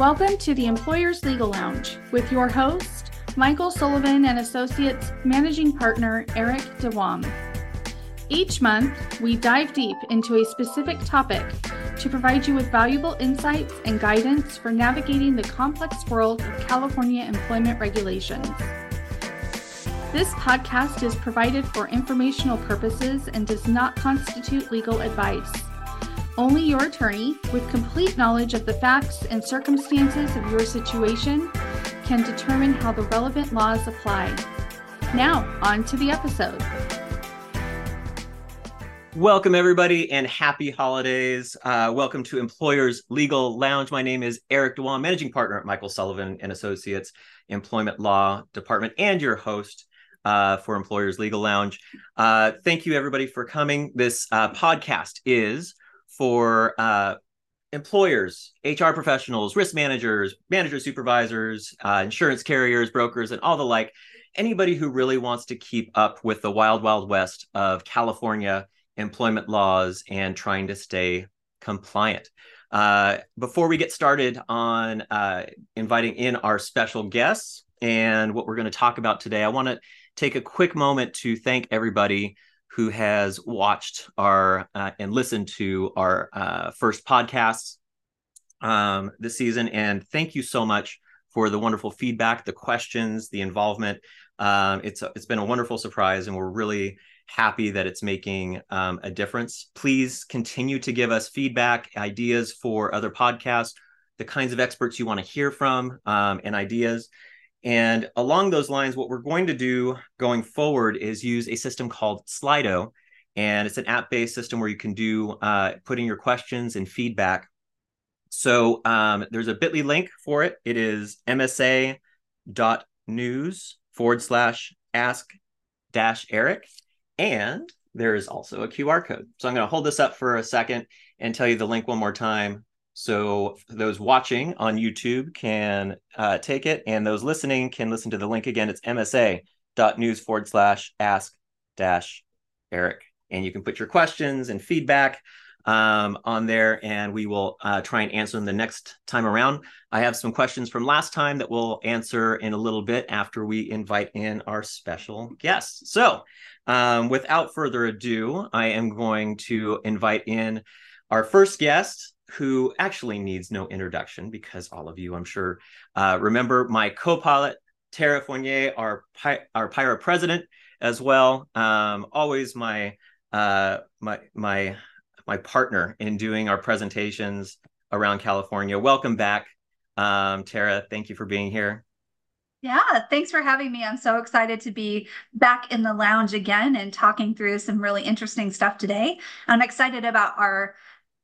Welcome to the Employers Legal Lounge with your host, Michael Sullivan and Associates Managing Partner Eric De Wames. Each month, we dive deep into a specific topic to provide you with valuable insights and guidance for navigating the complex world of California employment regulations. This podcast is provided for informational purposes and does not constitute legal advice. Only your attorney, with complete knowledge of the facts and circumstances of your situation, can determine how the relevant laws apply. Now, on to the episode. Welcome, everybody, and happy holidays. Uh, welcome to Employers Legal Lounge. My name is Eric De Wames, managing partner at Michael Sullivan and Associates Employment Law Department, and your host uh, for Employers Legal Lounge. Uh, thank you, everybody, for coming. This uh, podcast is for uh, employers, HR professionals, risk managers, manager supervisors, uh, insurance carriers, brokers, and all the like. Anybody who really wants to keep up with the wild, wild west of California employment laws and trying to stay compliant. Uh, before we get started on uh, inviting in our special guests and what we're going to talk about today, I want to take a quick moment to thank everybody who has watched our uh, and listened to our uh, first podcasts um, this season. And thank you so much for the wonderful feedback, the questions, the involvement. Um, it's it's been a wonderful surprise, and we're really happy that it's making um, a difference. Please continue to give us feedback, ideas for other podcasts, the kinds of experts you want to hear from, um, and ideas. And along those lines, what we're going to do going forward is use a system called Slido. And it's an app based system where you can do uh, putting your questions and feedback. So um, there's a bit.ly link for it. It is msa.news forward slash ask dash Eric. And there is also a QR code. So I'm going to hold this up for a second and tell you the link one more time so those watching on YouTube can uh, take it, and those listening can listen to the link again. It's msa.news forward slash ask dash Eric. And you can put your questions and feedback um, on there, and we will uh, try and answer them the next time around. I have some questions from last time that we'll answer in a little bit after we invite in our special guests. So, um, without further ado, I am going to invite in our first guest who actually needs no introduction because all of you, I'm sure, uh, remember my co-pilot Tara Fournier, our our PIHRA president as well. Um, always my uh, my my my partner in doing our presentations around California. Welcome back, um, Tara. Thank you for being here. Yeah, thanks for having me. I'm so excited to be back in the lounge again and talking through some really interesting stuff today. I'm excited about our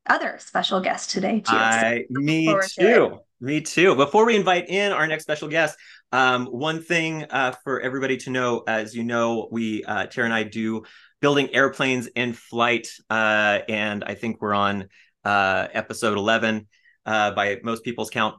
other special guest today too. I, so me too. To me too. Before we invite in our next special guest, um, one thing uh, for everybody to know, as you know, we uh, Tara and I do building airplanes in flight, uh, and I think we're on uh, episode eleven uh, by most people's count.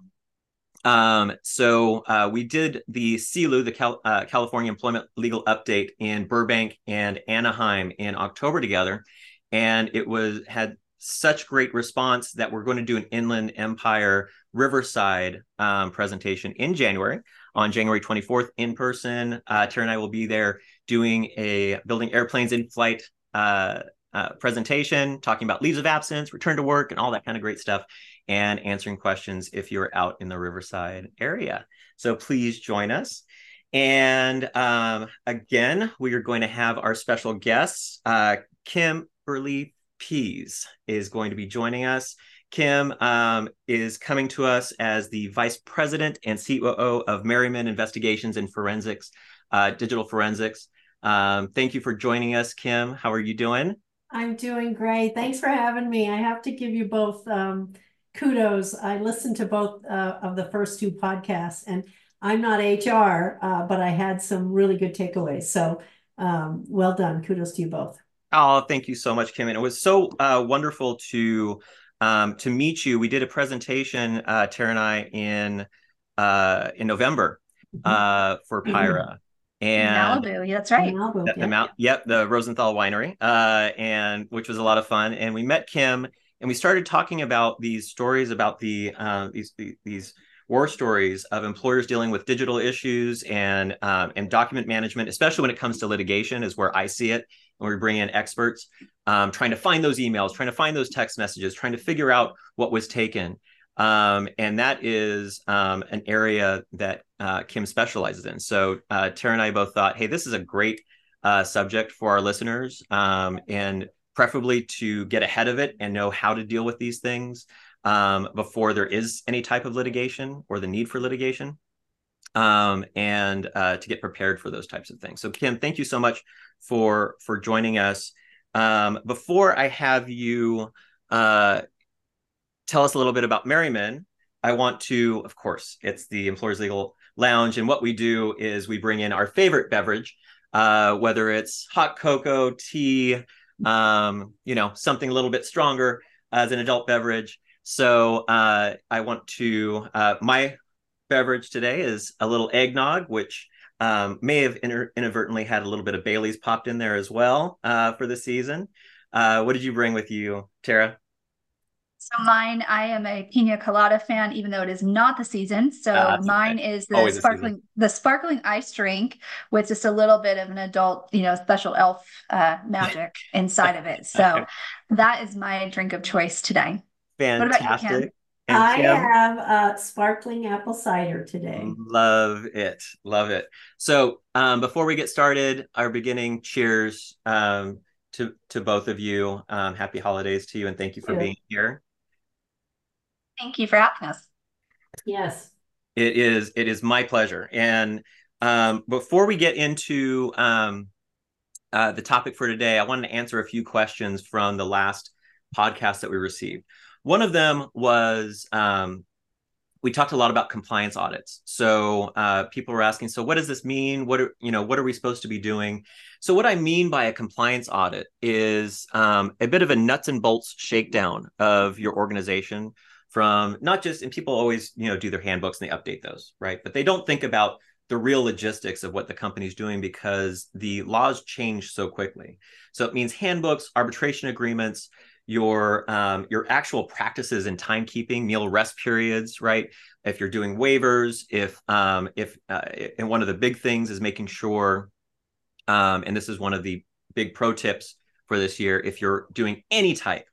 Um, so uh, we did the CELU, the Cal- uh, California Employment Legal Update in Burbank and Anaheim in October together, and it was had such great response that we're going to do an Inland Empire Riverside um, presentation in January on January 24th in person. Uh, Tara and I will be there doing a building airplanes in flight uh, uh, presentation, talking about leaves of absence, return to work, and all that kind of great stuff, and answering questions if you're out in the Riverside area. So please join us. And um, again, we are going to have our special guests, uh, Kim Burley Pease is going to be joining us. Kim um, is coming to us as the Vice President and COO of Maryman Investigations and Forensics, uh, Digital Forensics. Um, thank you for joining us, Kim. How are you doing? I'm doing great. Thanks for having me. I have to give you both um, kudos. I listened to both uh, of the first two podcasts, and I'm not HR, uh, but I had some really good takeaways. So um, well done. Kudos to you both. Oh, thank you so much, Kim. And it was so uh, wonderful to um, to meet you. We did a presentation, uh, Tara and I, in uh, in November mm-hmm. uh, for mm-hmm. And Malibu, yeah, that's right. Malibu, the, the Mount, yep, the Rosenthal Winery, uh, and which was a lot of fun. And we met Kim, and we started talking about these stories about the uh, these these war stories of employers dealing with digital issues and um, and document management, especially when it comes to litigation, is where I see it. When we bring in experts, um, trying to find those emails, trying to find those text messages, trying to figure out what was taken. Um, and that is um, an area that uh, Kim specializes in. So uh, Tara and I both thought, hey, this is a great uh, subject for our listeners, um, and preferably to get ahead of it and know how to deal with these things um, before there is any type of litigation or the need for litigation, um, and uh, to get prepared for those types of things. So Kim, thank you so much for for joining us. Um, before I have you uh, tell us a little bit about Maryman, I want to, of course, it's the Employers Legal Lounge, and what we do is we bring in our favorite beverage, uh, whether it's hot cocoa, tea, um, you know, something a little bit stronger as an adult beverage. So uh, I want to, uh, my beverage today is a little eggnog, which um, may have inter- inadvertently had a little bit of Bailey's popped in there as well uh, for the season. Uh, what did you bring with you, Tara? So mine, I am a pina colada fan, even though it is not the season. So uh, mine okay. is the Always sparkling, the sparkling ice drink with just a little bit of an adult, you know, special elf uh, magic inside of it. So that is my drink of choice today. Fantastic. You, I Kim? have uh, sparkling apple cider today. Love it, love it. So um, before we get started, our beginning cheers um, to to both of you. Um, happy holidays to you, and thank you for being here. Thank you for having us. Yes. It is it is my pleasure. And um, before we get into um, uh, the topic for today, I wanted to answer a few questions from the last podcast that we received. One of them was um, we talked a lot about compliance audits. So uh, people were asking, so what does this mean? What are you know what are we supposed to be doing? So what I mean by a compliance audit is um, a bit of a nuts and bolts shakedown of your organization from not just and people always you know do their handbooks and they update those right but they don't think about the real logistics of what the company's doing because the laws change so quickly so it means handbooks arbitration agreements your um, your actual practices in timekeeping meal rest periods right? If you're doing waivers if um, if uh, and one of the big things is making sure um, and this is one of the big pro tips for this year if you're doing any type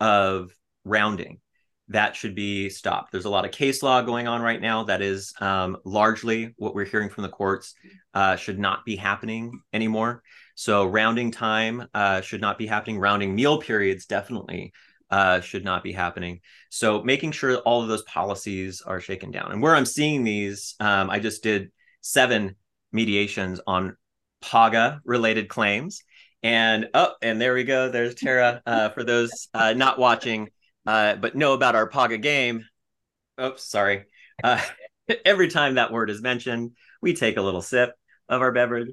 of rounding that should be stopped. There's a lot of case law going on right now that is um, largely what we're hearing from the courts uh, should not be happening anymore. So rounding time uh, should not be happening. Rounding meal periods definitely uh, should not be happening. So making sure all of those policies are shaken down. And where I'm seeing these, um, I just did seven mediations on PAGA related claims. And oh, and there we go. There's Tara. Uh, for those uh, not watching, uh, but know about our Paga game. Oops, sorry. Uh, every time that word is mentioned, we take a little sip of our beverage.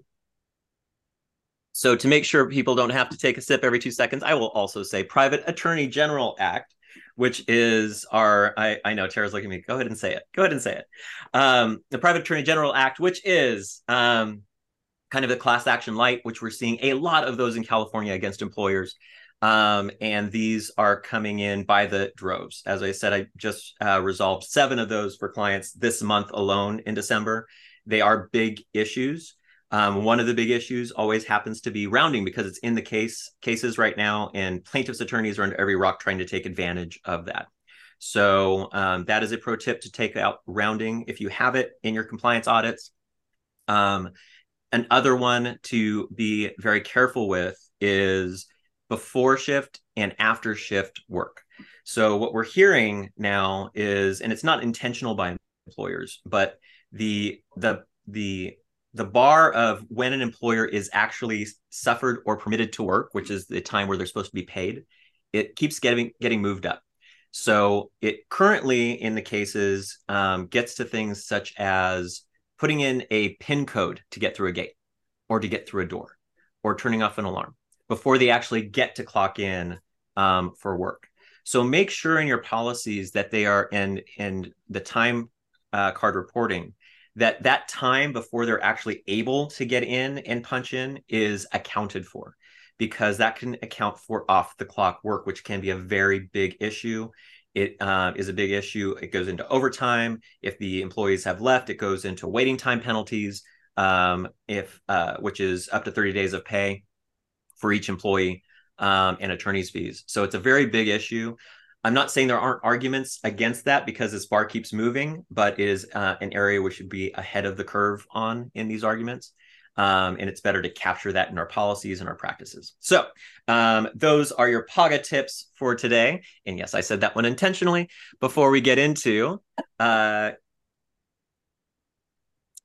So to make sure people don't have to take a sip every two seconds, I will also say Private Attorney General Act, which is our I, I know Tara's looking at me. Go ahead and say it. Go ahead and say it. Um, the Private Attorney General Act, which is um, kind of a class action light, which we're seeing a lot of those in California against employers. Um, and these are coming in by the droves. As I said, I just uh, resolved seven of those for clients this month alone in December. They are big issues. Um, one of the big issues always happens to be rounding because it's in the case cases right now, and plaintiffs' attorneys are under every rock trying to take advantage of that. So um, that is a pro tip to take out rounding if you have it in your compliance audits. Um, another one to be very careful with is before shift and after shift work. So what we're hearing now is, and it's not intentional by employers, but the the the the bar of when an employer is actually suffered or permitted to work, which is the time where they're supposed to be paid, it keeps getting getting moved up. So it currently in the cases um, gets to things such as putting in a PIN code to get through a gate, or to get through a door, or turning off an alarm before they actually get to clock in um, for work. So make sure in your policies that they are in in the time uh, card reporting that that time before they're actually able to get in and punch in is accounted for because that can account for off the clock work which can be a very big issue it uh, is a big issue. It goes into overtime. If the employees have left, it goes into waiting time penalties, um, if uh, which is up to 30 days of pay for each employee um, and attorney's fees. So it's a very big issue. I'm not saying there aren't arguments against that because this bar keeps moving, but it is uh, an area we should be ahead of the curve on in these arguments. Um, and it's better to capture that in our policies and our practices. So, um, those are your PAGA tips for today. And yes, I said that one intentionally. Before we get into uh,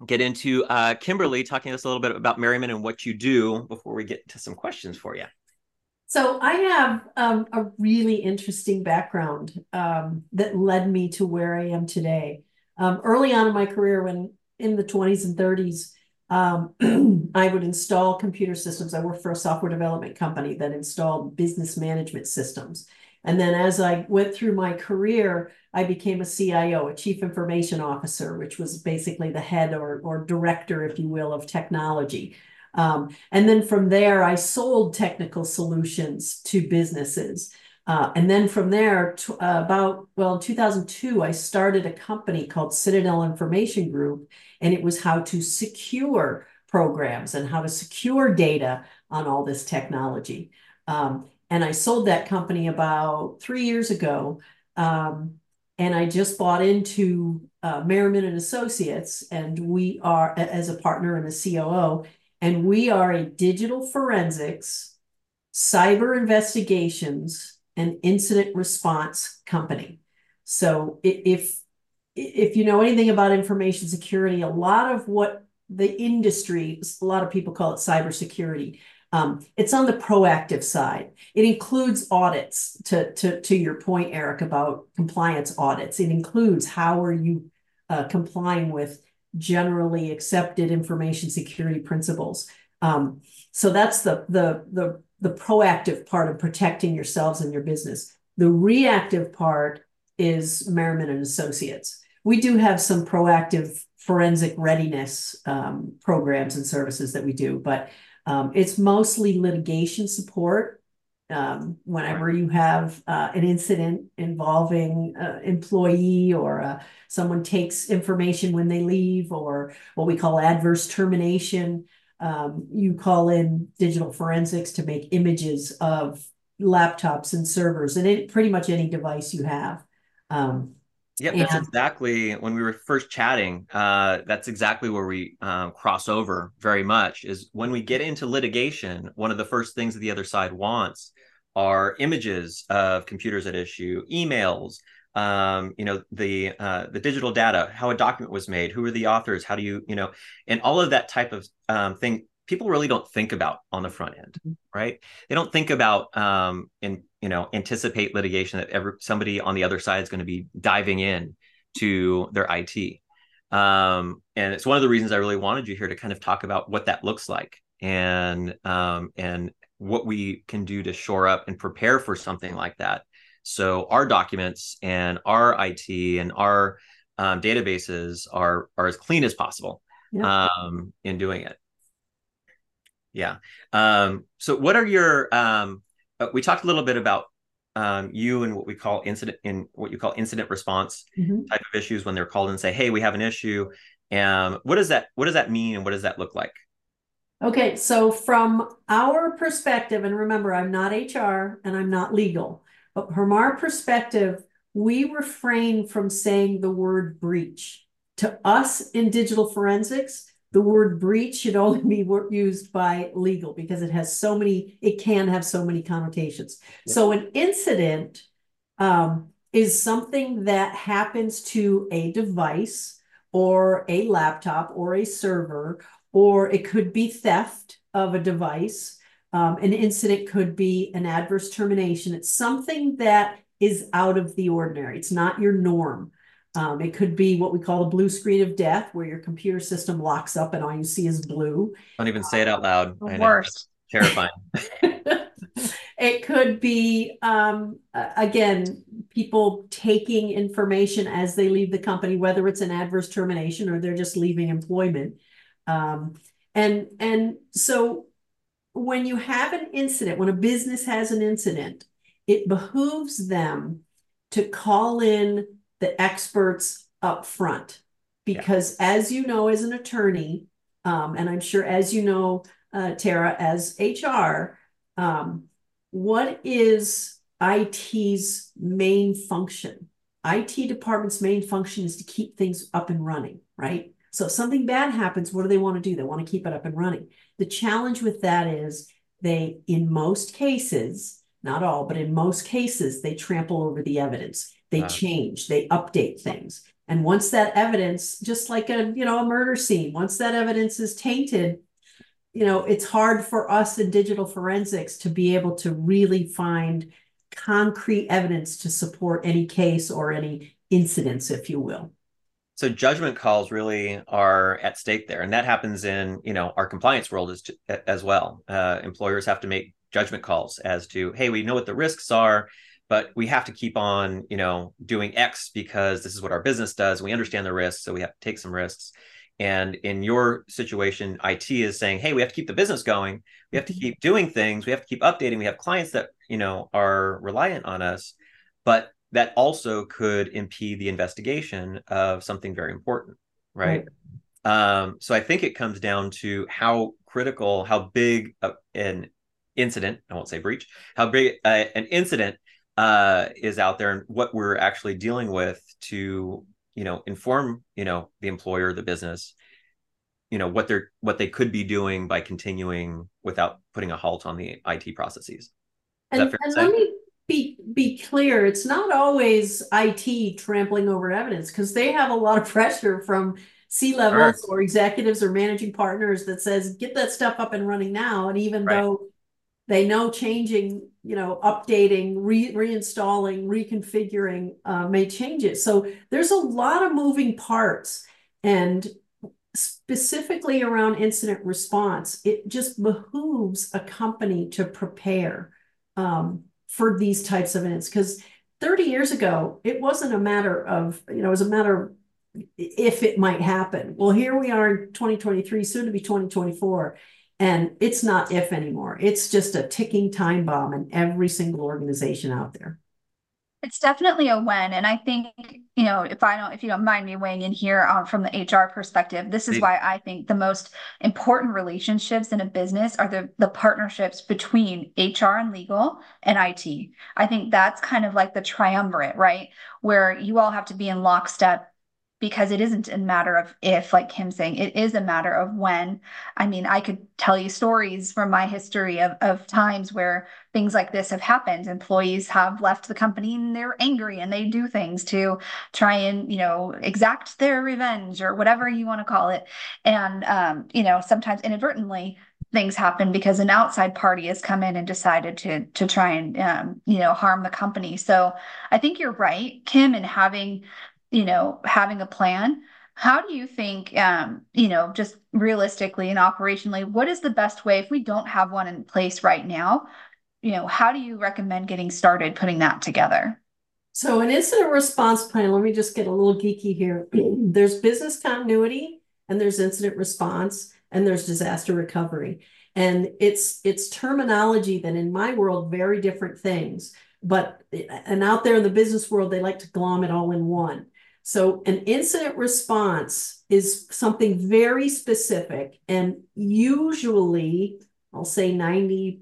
get into uh, Kimberly talking to us a little bit about Maryman and what you do before we get to some questions for you. So I have um, a really interesting background um, that led me to where I am today. Um, early on in my career, when in the 20s and 30s, um, I would install computer systems. I worked for a software development company that installed business management systems. And then as I went through my career, I became a CIO, a chief information officer, which was basically the head or, or director, if you will, of technology. Um, and then from there, I sold technical solutions to businesses. Uh, and then from there, t- uh, about, well, in 2002, I started a company called Citadel Information Group, and it was how to secure programs and how to secure data on all this technology. Um, and I sold that company about three years ago. Um, and I just bought into uh, Maryman and Associates, and we are as a partner and a COO, and we are a digital forensics, cyber investigations, and incident response company. So if if you know anything about information security, a lot of what the industry, a lot of people call it cybersecurity. Um, it's on the proactive side. It includes audits. To to to your point, Eric, about compliance audits. It includes how are you uh, complying with generally accepted information security principles. Um, so that's the, the, the, the proactive part of protecting yourselves and your business. The reactive part is Maryman and Associates. We do have some proactive forensic readiness um, programs and services that we do, but um, it's mostly litigation support um, whenever you have uh, an incident involving an employee or uh, someone takes information when they leave or what we call adverse termination, um, you call in digital forensics to make images of laptops and servers and it, pretty much any device you have. Um, yeah, that's exactly when we were first chatting. Uh, that's exactly where we um, cross over very much. Is when we get into litigation, one of the first things that the other side wants are images of computers at issue, emails, um, you know, the uh, the digital data, how a document was made, who are the authors, how do you, you know, and all of that type of um, thing. People really don't think about on the front end, mm-hmm. right? They don't think about um, and you know anticipate litigation that ever somebody on the other side is going to be diving in to their IT. Um, and it's one of the reasons I really wanted you here to kind of talk about what that looks like and um, and what we can do to shore up and prepare for something like that. So our documents and our IT and our um, databases are are as clean as possible yeah. um, in doing it. Yeah. Um, so what are your? Um, uh, we talked a little bit about um, you and what we call incident in what you call incident response mm-hmm. type of issues when they're called and say, "Hey, we have an issue." Um, what does that what does that mean and what does that look like? Okay, so from our perspective, and remember, I'm not HR and I'm not legal, but from our perspective, we refrain from saying the word breach. To us in digital forensics, the word breach should only be used by legal because it has so many, it can have so many connotations. So an incident um, is something that happens to a device or a laptop or a server or it could be theft of a device. Um, an incident could be an adverse termination. It's something that is out of the ordinary. It's not your norm. Um, it could be what we call a blue screen of death, where your computer system locks up and all you see is blue. Don't even say it out loud. The worst. Terrifying. it could be, um, again, people taking information as they leave the company, whether it's an adverse termination or they're just leaving employment. Um, and and so when you have an incident, when a business has an incident, it behooves them to call in the experts up front. Because yeah. as you know, as an attorney, um, and I'm sure as you know, uh, Tara, as HR, um, what is IT's main function? IT department's main function is to keep things up and running, right? So if something bad happens, what do they want to do? They want to keep it up and running. The challenge with that is they, in most cases, not all, but in most cases, they trample over the evidence. They wow. change, they update things. And once that evidence, just like a, you know, a murder scene, once that evidence is tainted, you know, it's hard for us in digital forensics to be able to really find concrete evidence to support any case or any incidents, if you will. So judgment calls really are at stake there, and that happens in you know our compliance world as as well. Uh, employers have to make judgment calls as to hey, we know what the risks are, but we have to keep on you know doing X because this is what our business does. We understand the risks, so we have to take some risks. And in your situation, IT is saying, hey, we have to keep the business going. We have to mm-hmm. keep doing things. We have to keep updating. We have clients that, you know, are reliant on us. But that also could impede the investigation of something very important. Right. right. Um, so I think it comes down to how critical, how big an incident, I won't say breach, how big uh, an incident uh, is out there and what we're actually dealing with to you know inform you know the employer the business you know what they're what they could be doing by continuing without putting a halt on the IT processes. and, and let me be be clear, it's not always IT trampling over evidence because they have a lot of pressure from C levels or executives or managing partners that says get that stuff up and running now. And even right. though they know changing, you know, updating, re- reinstalling, reconfiguring uh, may change it. So there's a lot of moving parts. And specifically around incident response, it just behooves a company to prepare um, for these types of events. Because 30 years ago, it wasn't a matter of, you know, it was a matter of if it might happen. Well, here we are in 2023, soon to be 2024 and it's not if anymore. It's just a ticking time bomb in every single organization out there. It's definitely a when. And I think, you know, if I don't, if you don't mind me weighing in here um, from the HR perspective, this is why I think the most important relationships in a business are the, the partnerships between HR and legal and IT. I think that's kind of like the triumvirate, right? Where you all have to be in lockstep because it isn't a matter of if, like Kim saying, it is a matter of when. I mean, I could tell you stories from my history of, of times where things like this have happened. Employees have left the company and they're angry and they do things to try and, you know, exact their revenge or whatever you want to call it. And, um, you know, sometimes inadvertently things happen because an outside party has come in and decided to to try and um, you know harm the company so i think you're right kim in having you know, having a plan. How do you think, um, you know, just realistically and operationally, what is the best way if we don't have one in place right now? You know, how do you recommend getting started putting that together? So, an incident response plan, let me just get a little geeky here. there's business continuity and there's incident response and there's disaster recovery. And it's it's terminology that in my world very different things. But and out there in the business world, they like to glom it all in one. So an incident response is something very specific and usually, I'll say 95%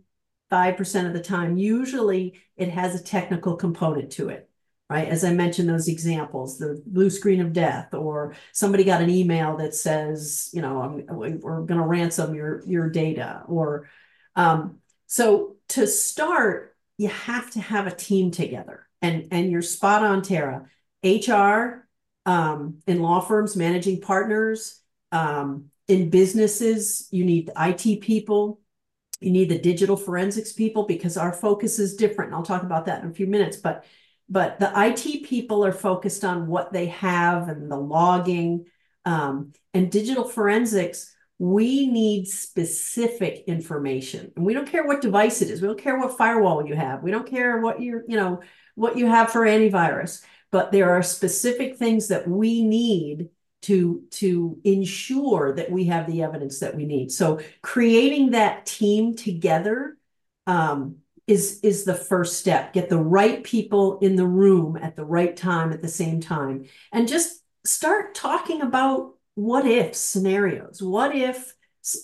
of the time, usually it has a technical component to it, right? As I mentioned, those examples, the blue screen of death, or somebody got an email that says, you know, we're going to ransom your, your data. Or um, so to start, you have to have a team together. And, and you're spot on, Tara. HR, um, in law firms, managing partners, um, in businesses, you need IT people, you need the digital forensics people because our focus is different. And I'll talk about that in a few minutes. But but the IT people are focused on what they have and the logging. Um, and digital forensics, we need specific information. And we don't care what device it is. We don't care what firewall you have. We don't care what you're, you know, what you have for antivirus but there are specific things that we need to to ensure that we have the evidence that we need so creating that team together um, is is the first step. Get the right people in the room at the right time at the same time, and just start talking about what if scenarios. What if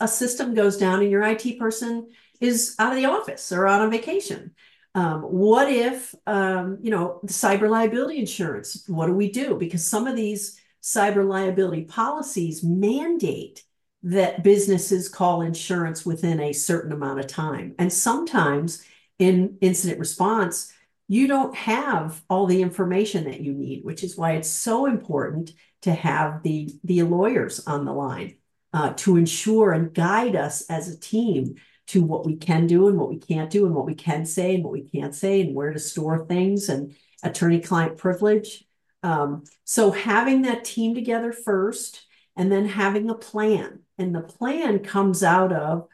a system goes down and your IT person is out of the office or on a vacation? Um, what if, um, you know, cyber liability insurance? What do we do? Because some of these cyber liability policies mandate that businesses call insurance within a certain amount of time. And sometimes in incident response, you don't have all the information that you need, which is why it's so important to have the, the lawyers on the line uh, to ensure and guide us as a team to what we can do and what we can't do and what we can say and what we can't say and where to store things and attorney client privilege. Um, so having that team together first and then having a plan. And the plan comes out of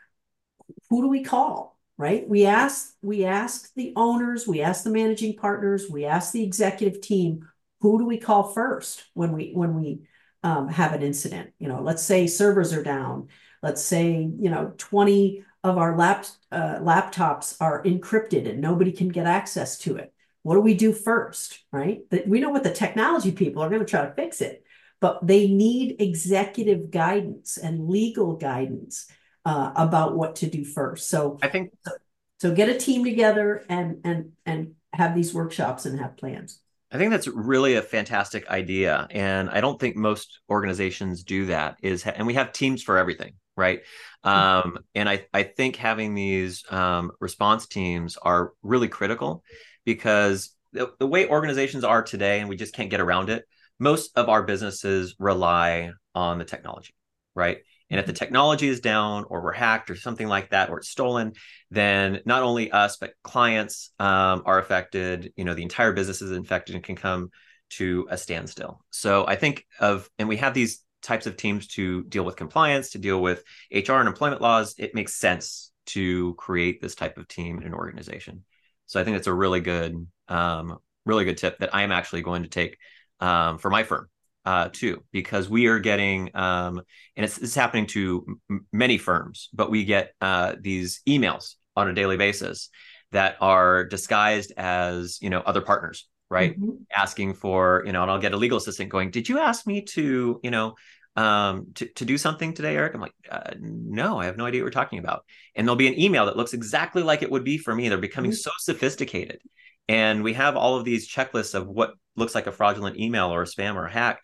who do we call? Right? We ask we ask the owners, we ask the managing partners, we ask the executive team, who do we call first when we when we um, have an incident? You know, let's say servers are down. Let's say you know 20 of our lap, uh, laptops are encrypted and nobody can get access to it. What do we do first, right? That we know what the technology people are going to try to fix it, but they need executive guidance and legal guidance uh, about what to do first. So I think so, so get a team together and and and have these workshops and have plans. I think that's really a fantastic idea, and I don't think most organizations do that. Is and we have teams for everything, right? Mm-hmm. Um, and I, I think having these um, response teams are really critical because the, the way organizations are today, and we just can't get around it, most of our businesses rely on the technology, right? And if the mm-hmm. technology is down or we're hacked or something like that, or it's stolen, then not only us, but clients um, are affected. You know, the entire business is infected and can come to a standstill. So I think of, and we have these types of teams to deal with compliance, to deal with HR and employment laws, it makes sense to create this type of team in an organization. So I think that's a really good, um, really good tip that I am actually going to take um, for my firm uh, too, because we are getting, um, and it's, it's happening to m- many firms, but we get uh, these emails on a daily basis that are disguised as you know other partners right mm-hmm. asking for you know and i'll get a legal assistant going did you ask me to you know um, to, to do something today, Eric? I'm like, uh, no, I have no idea what we're talking about. And there'll be an email that looks exactly like it would be for me. They're becoming mm-hmm. so sophisticated. And we have all of these checklists of what looks like a fraudulent email or a spam or a hack.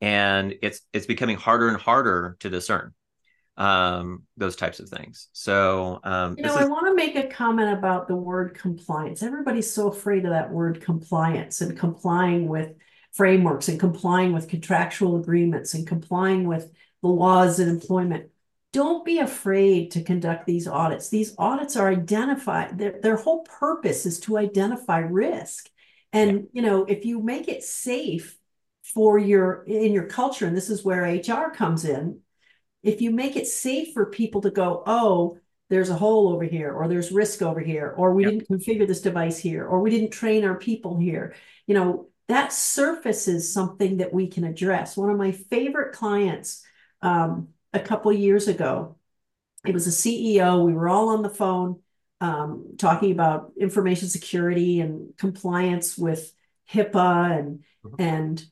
And it's it's becoming harder and harder to discern um, those types of things. So, um, you know, is... I want to make a comment about the word compliance. Everybody's so afraid of that word compliance and complying with frameworks and complying with contractual agreements and complying with the laws in employment. Don't be afraid to conduct these audits. These audits are identified, their, their whole purpose is to identify risk. And you know, if you make it safe for your in your culture, and this is where HR comes in, if you make it safe for people to go, oh, there's a hole over here, or there's risk over here, or we yep. didn't configure this device here, or we didn't train our people here. You know, that surfaces something that we can address. One of my favorite clients um, a couple years ago, it was a CEO. We were all on the phone um, talking about information security and compliance with HIPAA and mm-hmm. and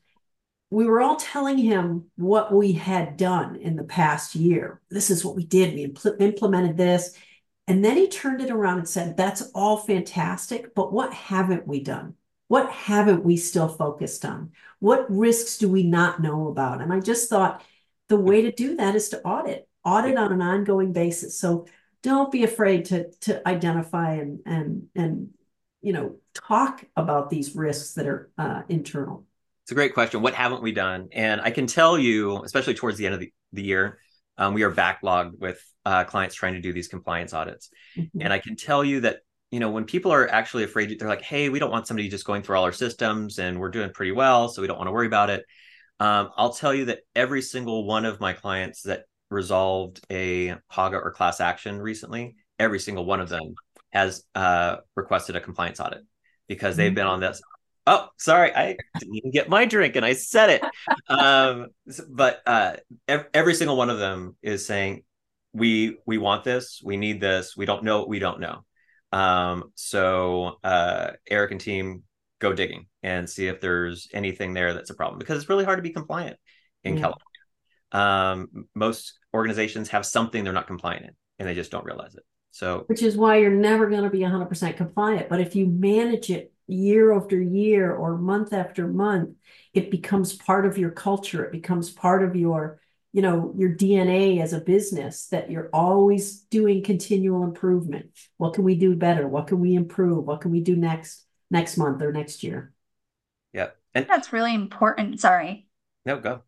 we were all telling him what we had done in the past year. This is what we did. We impl- implemented this. And then he turned it around and said, That's all fantastic, but what haven't we done? What haven't we still focused on? What risks do we not know about? And I just thought the way to do that is to audit, audit on an ongoing basis. So don't be afraid to to identify and and and you know talk about these risks that are uh, internal. It's a great question. What haven't we done? And I can tell you, especially towards the end of the, the year, um, we are backlogged with uh, clients trying to do these compliance audits. Mm-hmm. And I can tell you that you know, when people are actually afraid, they're like, hey, we don't want somebody just going through all our systems and we're doing pretty well. So we don't want to worry about it. Um, I'll tell you that every single one of my clients that resolved a PAGA or class action recently, every single one of them has uh, requested a compliance audit because they've been on this. Oh, sorry, I didn't even get my drink and I said it. Um, but uh, every single one of them is saying, we we want this, we need this, we don't know, we don't know Um, so uh, Eric and team go digging and see if there's anything there that's a problem because it's really hard to be compliant in Yeah. California. Um, most organizations have something they're not compliant in, and they just don't realize it. So Which is why you're never going to be 100% compliant. But if you manage it year after year or month after month, it becomes part of your culture. It becomes part of your, you know, your DNA as a business that you're always doing continual improvement. What can we do better? What can we improve? What can we do next next month or next year? yeah, and That's really important. Sorry. no, go.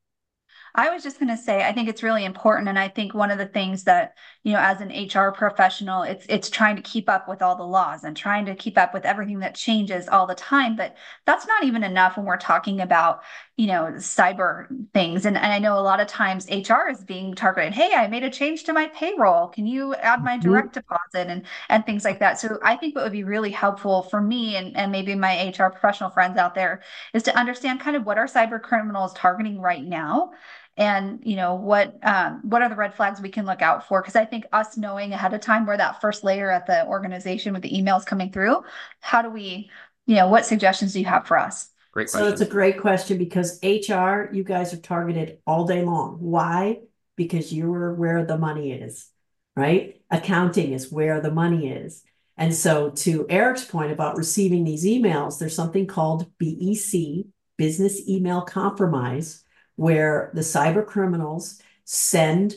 I was just going to say, I think it's really important, and I think one of the things that you know, as an HR professional, it's it's trying to keep up with all the laws and trying to keep up with everything that changes all the time. But that's not even enough when we're talking about you know cyber things. And, and I know a lot of times HR is being targeted. Hey, I made a change to my payroll. Can you add my Mhm. direct deposit and and things like that? So I think what would be really helpful for me and and maybe my HR professional friends out there is to understand kind of what our cyber criminals targeting right now and you know what um, what are the red flags we can look out for because i think us knowing ahead of time where that first layer at the organization with the emails coming through how do we you know what suggestions do you have for us Great So it's a great question because HR, you guys are targeted all day long. Why? Because you're where the money is, right? Accounting is where the money is. And so to Eric's point about receiving these emails, there's something called BEC, Business Email Compromise, where the cyber criminals send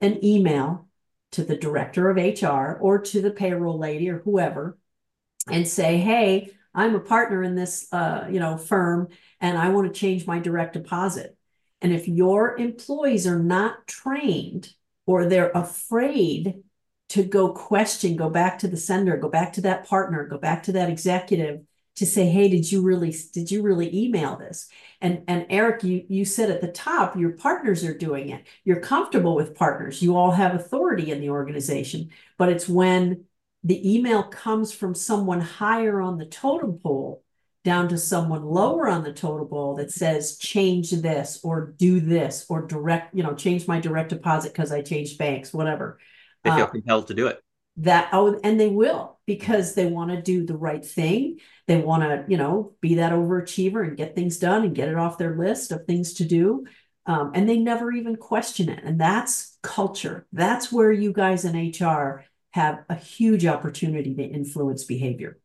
an email to the director of HR or to the payroll lady or whoever and say, hey, I'm a partner in this, uh, you know, firm, and I want to change my direct deposit. And if your employees are not trained or they're afraid to go question, go back to the sender, go back to that partner, go back to that executive to say, hey, did you really, did you really email this? And and Eric, you you said at the top, your partners are doing it. You're comfortable with partners. You all have authority in the organization, but it's when the email comes from someone higher on the totem pole down to someone lower on the totem pole that says change this or do this or direct you know change my direct deposit because i changed banks whatever They feel Uh, compelled to do it. That oh and they will because they want to do the right thing. They want to you know be that overachiever and get things done and get it off their list of things to do. Um, and they never even question it. And that's culture. That's where you guys in hr have a huge opportunity to influence behavior.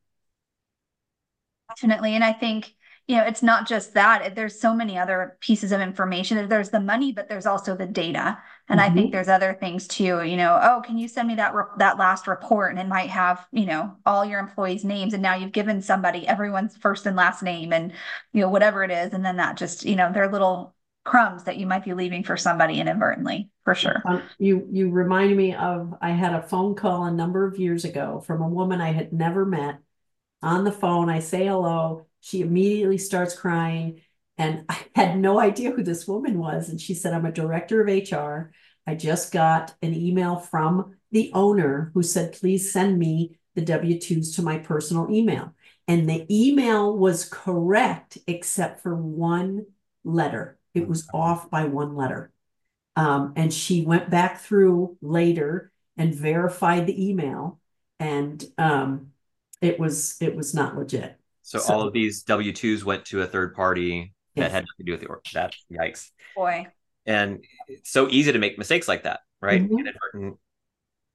Definitely. And i think you know it's not just that there's so many other pieces of information there's the money but there's also the data and i think Mhm. there's other things too you know oh can you send me that re- that last report and it might have you know all your employees names and now you've given somebody everyone's first and last name and you know whatever it is and then that just you know they're little crumbs that you might be leaving for somebody inadvertently for sure Um, you you remind me of I had a phone call a number of years ago from a woman I had never met. On the phone, I say hello. She immediately starts crying, and I had no idea who this woman was. And she said, "I'm a director of HR. I just got an email from the owner who said, please send me the W-2s to my personal email." And the email was correct except for one letter. It was off by one letter. Um, and she went back through later and verified the email, and um, it was it was not legit. So, So- all of these W twos went to a third party that had nothing to do with the org. That yikes. boy And it's so easy to make mistakes like that, right? Mhm. Inadvertent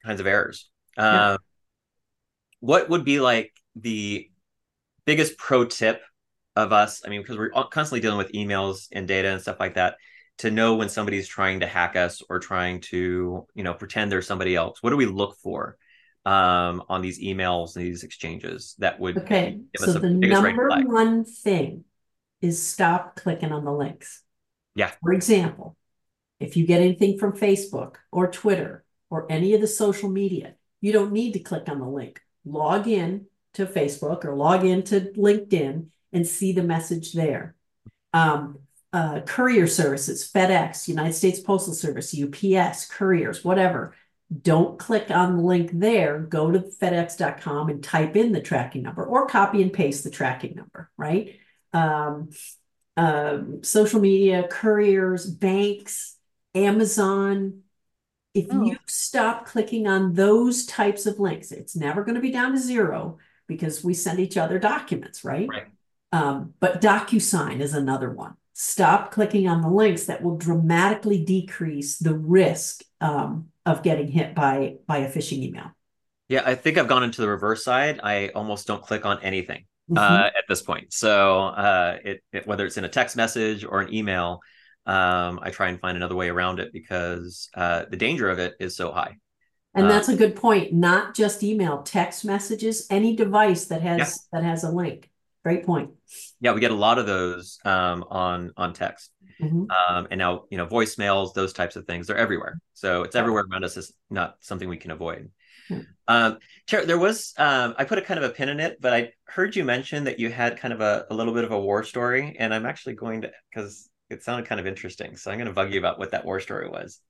kinds of errors. Yeah. Um, what would be like the biggest pro tip of us? I mean, because we're constantly dealing with emails and data and stuff like that, to know when somebody's trying to hack us or trying to, you know, pretend they're somebody else. What do we look for um, on these emails and these exchanges that would Okay, so the number one thing is stop clicking on the links. Yeah. For example, if you get anything from Facebook or Twitter or any of the social media, you don't need to click on the link. Log in to Facebook or log in to LinkedIn and see the message there. Um, uh, courier services, FedEx, United States Postal Service, UPS, couriers, whatever. Don't click on the link there. Go to FedEx.com and type in the tracking number or copy and paste the tracking number, right? Um, um, social media, couriers, banks, Amazon, If Oh. you stop clicking on those types of links, it's never going to be down to zero because we send each other documents, right? Right. Um, but DocuSign is another one. Stop clicking on the links that will dramatically decrease the risk um, of getting hit by by a phishing email. Yeah, I think I've gone into the reverse side. I almost don't click on anything Mhm. uh, at this point. So uh, it, it whether it's in a text message or an email, um, I try and find another way around it because uh, the danger of it is so high. And Uh, that's a good point. Not just email, text messages, any device that has Yeah. that has a link. Great point. Yeah, we get a lot of those um, on on text, Mhm. um, and now you know voicemails, those types of things. They're everywhere, so it's everywhere around us. It's not something we can avoid. Yeah. Um, Tara, there was um, I put a kind of a pin in it, but I heard you mention that you had kind of a, a little bit of a war story, and I'm actually going to because it sounded kind of interesting, so I'm going to bug you about what that war story was.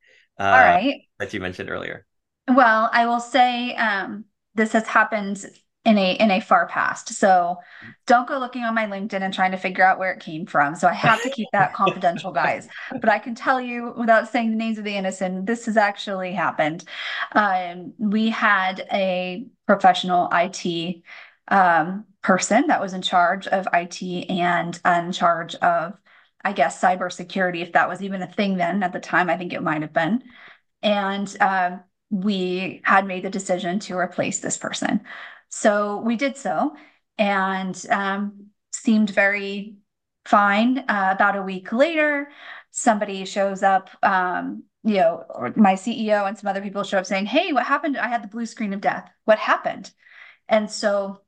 Uh, All right. that you mentioned earlier. Well, I will say um, this has happened in a in a far past. So don't go looking on my LinkedIn and trying to figure out where it came from. So I have to keep that confidential, guys. But I can tell you without saying the names of the innocent, this has actually happened. Um, we had a professional IT um, person that was in charge of IT and in charge of, I guess, cybersecurity, if that was even a thing then at the time. I think it might have been. And um, we had made the decision to replace this person. So we did so and um, seemed very fine. Uh, about a week later, somebody shows up, um, you know, my CEO and some other people show up saying, Hey, what happened? I had the blue screen of death. What happened? And so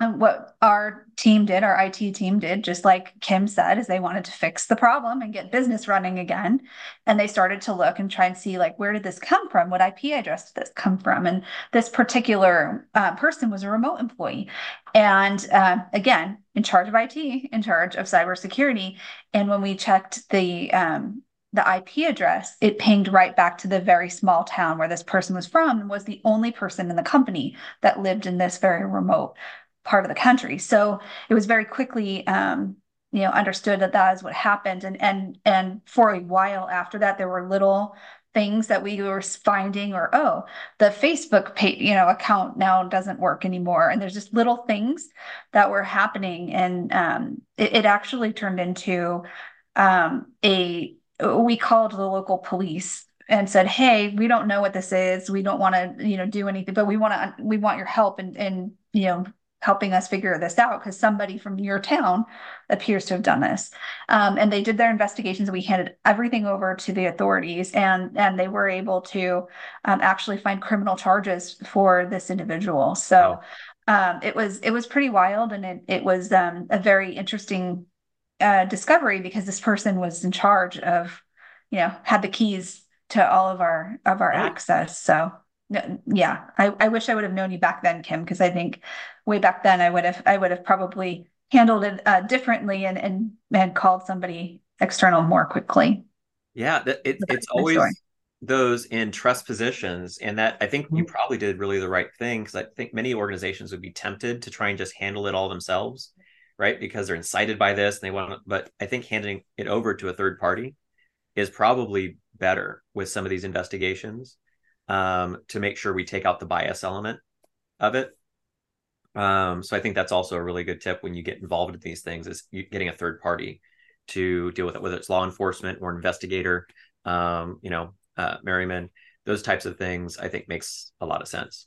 and what our team did, our IT team did, just like Kim said, is they wanted to fix the problem and get business running again. And they started to look and try and see, like, where did this come from? What IP address did this come from? And this particular uh, person was a remote employee. And uh, again, in charge of IT, in charge of cybersecurity. And when we checked the um, the IP address, it pinged right back to the very small town where this person was from and was the only person in the company that lived in this very remote part of the country. So it was very quickly, um, you know, understood that that is what happened. And and and for a while after that, there were little things that we were finding, or oh, the Facebook page, you know, account now doesn't work anymore. And there's just little things that were happening, and um, it, it actually turned into um, a. We called the local police and said, "Hey, we don't know what this is. We don't want to, you know, do anything, but we want to. We want your help and and you know." Helping us figure this out because somebody from your town appears to have done this. Um, and they did their investigations we handed everything over to the authorities and and they were able to um, actually find criminal charges for this individual. So um, it was it was pretty wild and it, it was um, a very interesting uh, discovery because this person was in charge of you know had the keys to all of our of our Right. access so no- yeah I, I wish i would have known you back then kim because i think way back then i would have i would have probably handled it uh, differently and and and called somebody external more quickly Yeah, it, But it's always story. those in trust positions, and that I think you Mhm. probably did really the right thing because I think many organizations would be tempted to try and just handle it all themselves, right? Because they're incited by this and they want to, but I think handing it over to a third party is probably better with some of these investigations um, to make sure we take out the bias element of it. Um, so I think that's also a really good tip when you get involved in these things is getting a third party to deal with it, whether it's law enforcement or investigator, um, you know, uh, Maryman, those types of things, I think makes a lot of sense.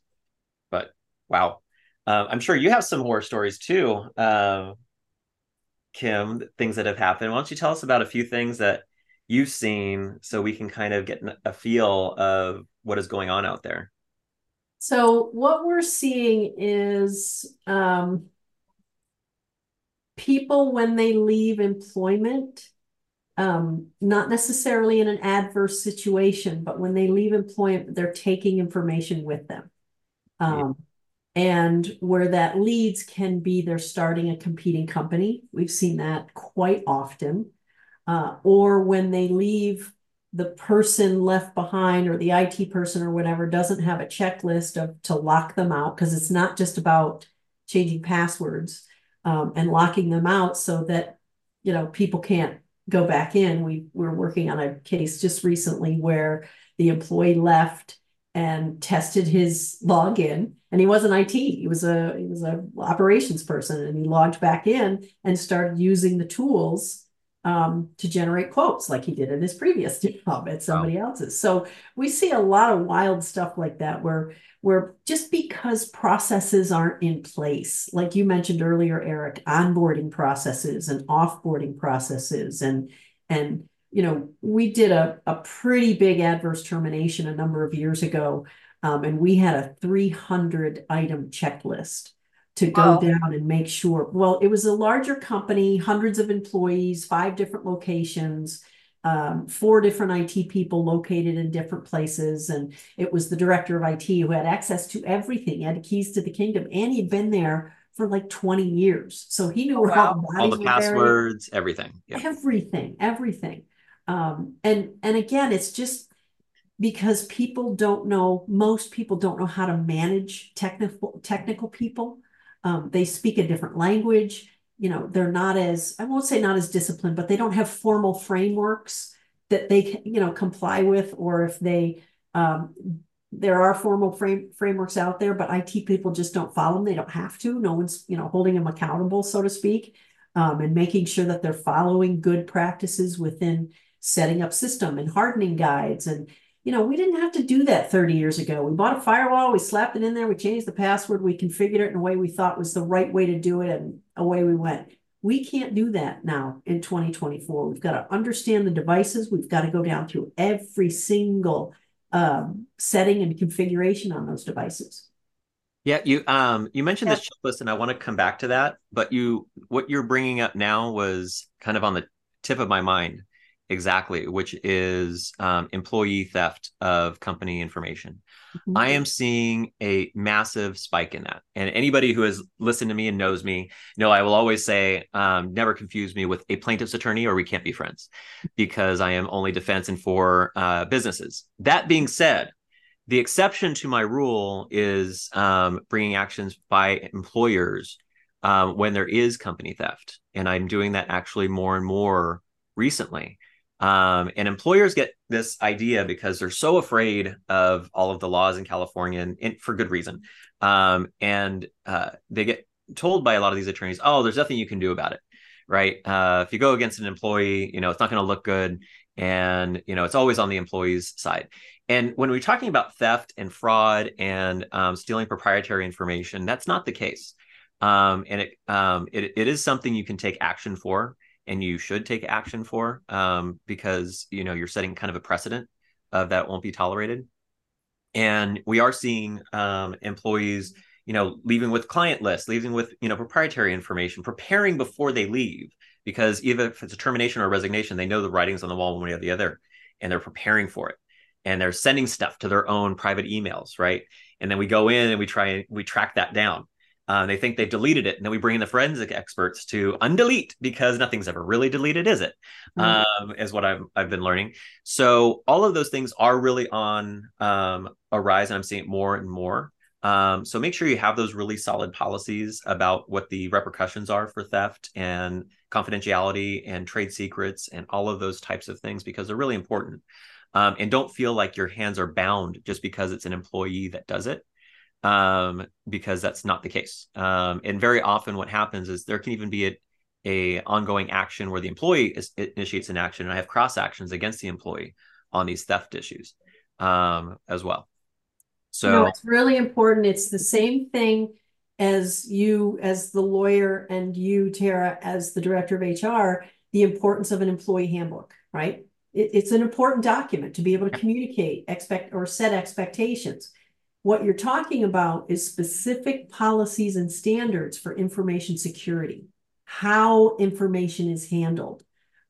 But wow, uh, I'm sure you have some horror stories too, uh, Kim, things that have happened. Why don't you tell us about a few things that you've seen so we can kind of get a feel of what is going on out there? So what we're seeing is um, people when they leave employment, um, not necessarily in an adverse situation, but when they leave employment, they're taking information with them. Um, and where that leads can be they're starting a competing company. We've seen that quite often. Uh, or when they leave the person left behind or the IT person or whatever doesn't have a checklist of to lock them out because it's not just about changing passwords um, and locking them out so that you know people can't go back in. We we're working on a case just recently where the employee left and tested his login and he wasn't IT. He was a he was a operations person and he logged back in and started using the tools um, to generate quotes like he did in his previous job at somebody wow. else's. So we see a lot of wild stuff like that where where just because processes aren't in place, like you mentioned earlier, Eric, onboarding processes and offboarding processes and and you know, we did a, a pretty big adverse termination a number of years ago, um, and we had a 300 item checklist to go wow. down and make sure. Well, it was a larger company, hundreds of employees, five different locations, um, four different IT people located in different places. And it was the director of IT who had access to everything, he had keys to the kingdom, and he'd been there for like 20 years. So he knew wow. all the passwords, everything. Yep. Everything, everything. Um, and and again, it's just because people don't know, most people don't know how to manage technical technical people. Um, they speak a different language. You know, they're not as, I won't say not as disciplined, but they don't have formal frameworks that they, you know, comply with, or if they, um, there are formal frame frameworks out there, but IT people just don't follow them. They don't have to. No one's, you know, holding them accountable, so to speak, um, and making sure that they're following good practices within setting up system and hardening guides and you know, we didn't have to do that 30 years ago. We bought a firewall, we slapped it in there, we changed the password, we configured it in a way we thought was the right way to do it, and away we went. We can't do that now in 2024. We've got to understand the devices. We've got to go down through every single um, setting and configuration on those devices. Yeah, you um you mentioned yeah. this checklist, and I want to come back to that. But you, what you're bringing up now was kind of on the tip of my mind exactly, which is um, employee theft of company information. Mm-hmm. I am seeing a massive spike in that. And anybody who has listened to me and knows me, know I will always say, um, never confuse me with a plaintiff's attorney or we can't be friends because I am only defense and for uh, businesses. That being said, the exception to my rule is um, bringing actions by employers um, when there is company theft. And I'm doing that actually more and more recently. Um, and employers get this idea because they're so afraid of all of the laws in California, and, and for good reason. Um, and uh, they get told by a lot of these attorneys, "Oh, there's nothing you can do about it." Right? Uh, if you go against an employee, you know it's not going to look good, and you know it's always on the employee's side. And when we're talking about theft and fraud and um, stealing proprietary information, that's not the case. Um, and it, um, it it is something you can take action for and you should take action for um, because you know you're setting kind of a precedent of that won't be tolerated. And we are seeing um, employees you know leaving with client lists leaving with you know proprietary information preparing before they leave. Because even if it's a termination or resignation they know the writings on the wall one way or the other and they're preparing for it. And they're sending stuff to their own private emails right? And then we go in and we try and we track that down uh, they think they've deleted it, and then we bring in the forensic experts to undelete because nothing's ever really deleted, is it? Mm-hmm. Um, is what I've I've been learning. So all of those things are really on um, a rise, and I'm seeing it more and more. Um, so make sure you have those really solid policies about what the repercussions are for theft and confidentiality and trade secrets and all of those types of things because they're really important. Um, and don't feel like your hands are bound just because it's an employee that does it um, because that's not the case. Um, and very often, what happens is there can even be a, a ongoing action where the employee is, initiates an action, and I have cross actions against the employee on these theft issues um, as well. So it's really important. It's the same thing as you, as the lawyer, and you, Tara, as the director of HR. The importance of an employee handbook, right? It, it's an important document to be able to communicate, expect, or set expectations what you're talking about is specific policies and standards for information security, how information is handled.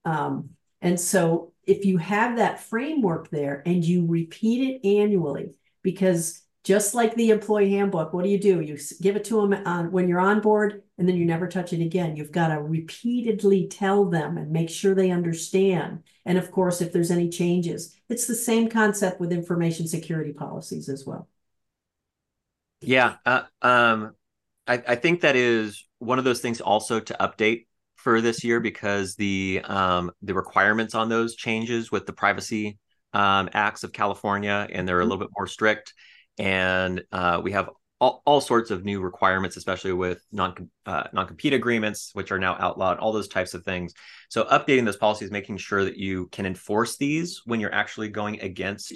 Um, and so if you have that framework there and you repeat it annually, because just like the employee handbook, what do you do? You give it to them on, when you're on board and then you never touch it again. You've got to repeatedly tell them and make sure they understand. And of course, if there's any changes, it's the same concept with information security policies as well. Yeah, uh, um, I, I think that is one of those things also to update for this year because the um, the requirements on those changes with the privacy um, acts of California, and they're a little bit more strict. And uh, we have all, all sorts of new requirements, especially with non uh, non compete agreements, which are now outlawed. All those types of things. So updating those policies, making sure that you can enforce these when you're actually going against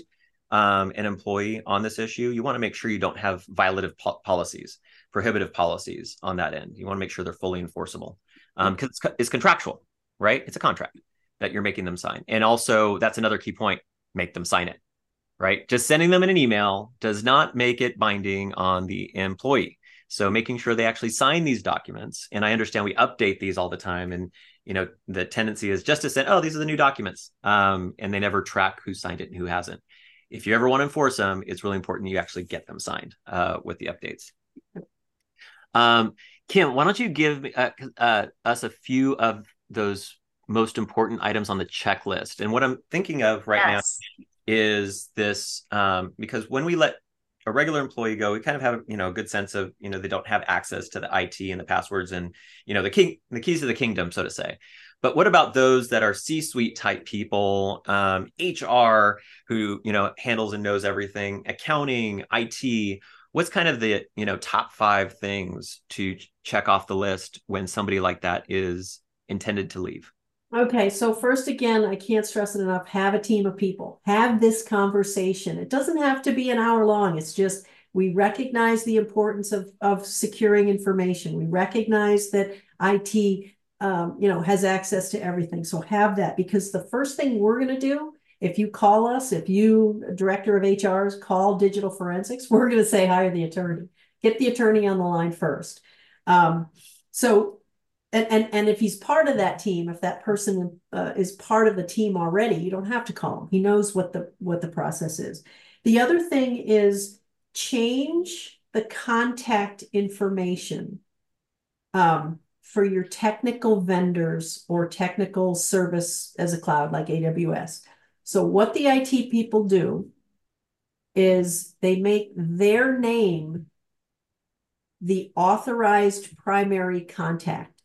um, an employee on this issue. You want to make sure you don't have violative po- policies, prohibitive policies on that end. You want to make sure they're fully enforceable because um, it's, it's contractual, right? It's a contract that you're making them sign. And also, that's another key point: make them sign it right? Just sending them in an email does not make it binding on the employee. So making sure they actually sign these documents. And I understand we update these all the time. And you know, the tendency is just to say, oh, these are the new documents. Um, and they never track who signed it and who hasn't. If you ever want to enforce them, it's really important you actually get them signed uh, with the updates. Um, Kim, why don't you give uh, uh, us a few of those most important items on the checklist? And what I'm thinking of right yes. now is this um, because when we let a regular employee go, we kind of have you know a good sense of you know they don't have access to the IT and the passwords and you know the king the keys of the kingdom, so to say. But what about those that are C-suite type people, um, HR who you know handles and knows everything, accounting, IT? What's kind of the you know top five things to check off the list when somebody like that is intended to leave? Okay, so first again, I can't stress it enough. Have a team of people. Have this conversation. It doesn't have to be an hour long. It's just we recognize the importance of of securing information. We recognize that IT, um, you know, has access to everything. So have that because the first thing we're going to do, if you call us, if you director of HRs call digital forensics, we're going to say hire the attorney. Get the attorney on the line first. Um, so and, and and if he's part of that team if that person uh, is part of the team already you don't have to call him he knows what the what the process is the other thing is change the contact information um, for your technical vendors or technical service as a cloud like aws so what the it people do is they make their name the authorized primary contact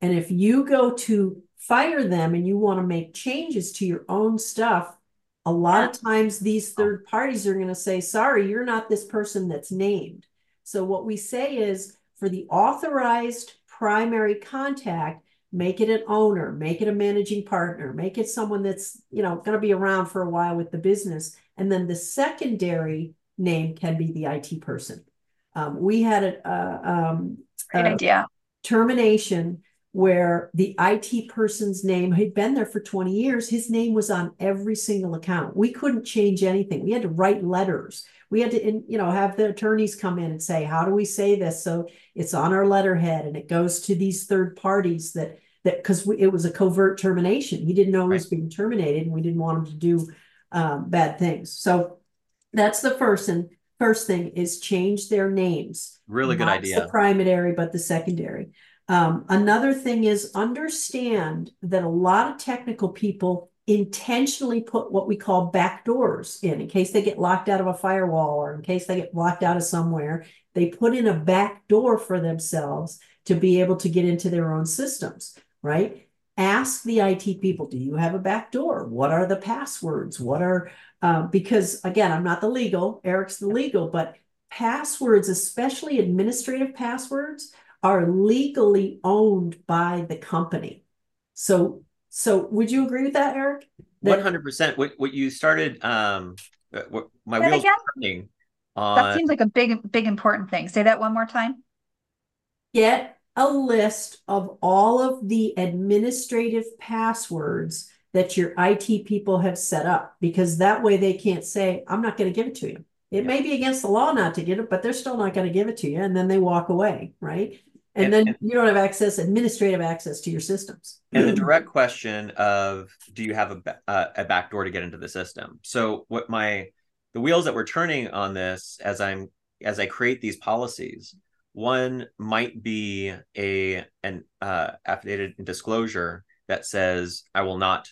and if you go to fire them and you want to make changes to your own stuff, a lot of times these third parties are going to say, sorry, you're not this person that's named. So what we say is for the authorized primary contact, make it an owner, make it a managing partner, make it someone that's, you know, going to be around for a while with the business. And then the secondary name can be the IT person. Um, we had a, a, um, Great a idea. termination where the IT person's name had been there for 20 years. His name was on every single account. We couldn't change anything. We had to write letters. We had to, you know, have the attorneys come in and say, how do we say this? So it's on our letterhead and it goes to these third parties that, that, because it was a covert termination. He didn't know he was being terminated and we didn't want him to do um, bad things. So that's the first and first thing is change their names. Really good idea. The primary, but the secondary. Um, another thing is understand that a lot of technical people intentionally put what we call back doors in, in case they get locked out of a firewall or in case they get locked out of somewhere. They put in a back door for themselves to be able to get into their own systems, right? Ask the IT people, do you have a back door? What are the passwords? What are, uh, because again, I'm not the legal, Eric's the legal, but passwords, especially administrative passwords, are legally owned by the company. So, so would you agree with that, Eric? One hundred percent. What what you started, um, uh, what my wheels turning. On... That seems like a big, big important thing. Say that one more time. Get a list of all of the administrative passwords that your IT people have set up, because that way they can't say, "I'm not going to give it to you." It yeah. may be against the law not to give it, but they're still not going to give it to you. And then they walk away, right? And, and then and, you don't have access, administrative access to your systems. And the direct question of do you have a, uh, a back door to get into the system? So what my the wheels that we're turning on this as I'm as I create these policies, one might be a an uh, affidavit disclosure that says I will not,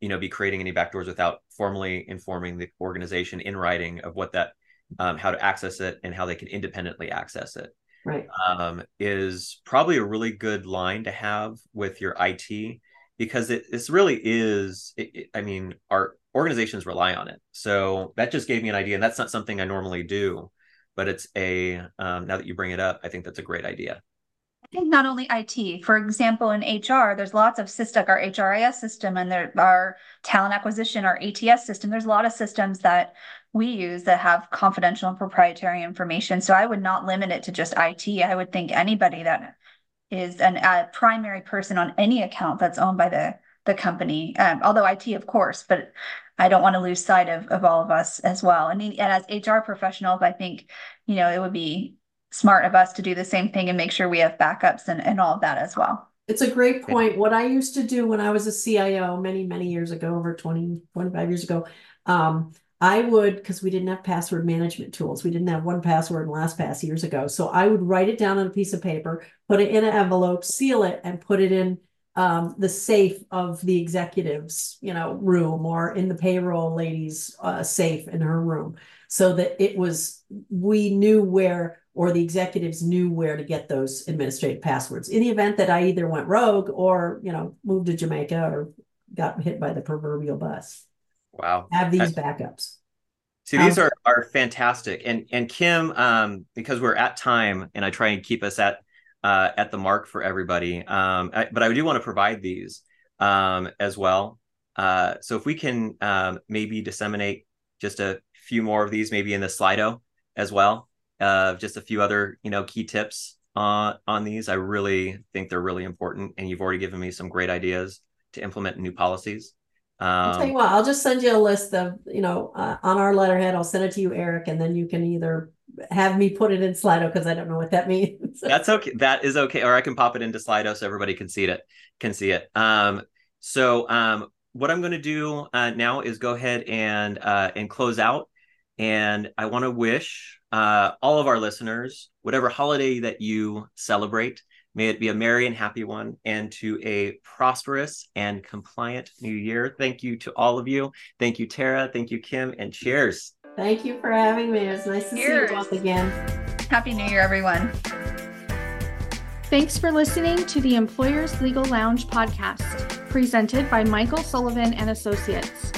you know, be creating any backdoors without formally informing the organization in writing of what that um, how to access it and how they can independently access it. Right um, is probably a really good line to have with your IT because it this really is. It, it, I mean, our organizations rely on it. So that just gave me an idea, and that's not something I normally do, but it's a um, now that you bring it up, I think that's a great idea. I think not only IT, for example, in HR, there's lots of systems, like our HRIS system and there, our talent acquisition, our ATS system. There's a lot of systems that we use that have confidential and proprietary information. So I would not limit it to just IT. I would think anybody that is an, a primary person on any account that's owned by the the company, um, although IT, of course, but I don't want to lose sight of, of all of us as well. And, and as HR professionals, I think, you know, it would be smart of us to do the same thing and make sure we have backups and, and all of that as well. It's a great point. What I used to do when I was a CIO many, many years ago, over 20, 25 years ago, um, I would, because we didn't have password management tools. We didn't have 1Password and LastPass years ago. So I would write it down on a piece of paper, put it in an envelope, seal it, and put it in um, the safe of the executive's, you know, room or in the payroll lady's uh, safe in her room, so that it was we knew where or the executives knew where to get those administrative passwords in the event that I either went rogue or you know moved to Jamaica or got hit by the proverbial bus. Wow. Have these backups. See, these um, are are fantastic. And and Kim, um, because we're at time and I try and keep us at uh, at the mark for everybody. Um, I, but I do want to provide these um, as well. Uh, so if we can um, maybe disseminate just a few more of these, maybe in the Slido as well, uh, just a few other you know key tips on on these. I really think they're really important, and you've already given me some great ideas to implement new policies. I'll tell you um, what, I'll just send you a list of, you know, uh, on our letterhead. I'll send it to you, Eric, and then you can either have me put it in Slido because I don't know what that means. That's okay. That is okay. Or I can pop it into Slido so everybody can see it. Can see it. Um, so um, what I'm going to do uh, now is go ahead and uh, and close out. And I want to wish uh, all of our listeners, whatever holiday that you celebrate, May it be a merry and happy one and to a prosperous and compliant new year. Thank you to all of you. Thank you, Tara. Thank you, Kim, and cheers. Thank you for having me. It was nice to cheers. see you both again. Happy New Year, everyone. Thanks for listening to the Employers Legal Lounge podcast, presented by Michael Sullivan and Associates.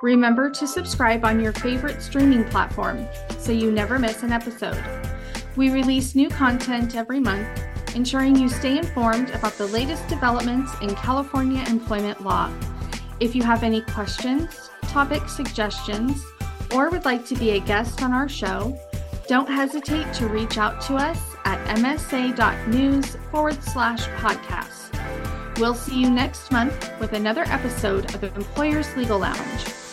Remember to subscribe on your favorite streaming platform so you never miss an episode. We release new content every month ensuring you stay informed about the latest developments in California employment law. If you have any questions, topic suggestions, or would like to be a guest on our show, don't hesitate to reach out to us at msa.news forward slash podcast. We'll see you next month with another episode of Employers Legal Lounge.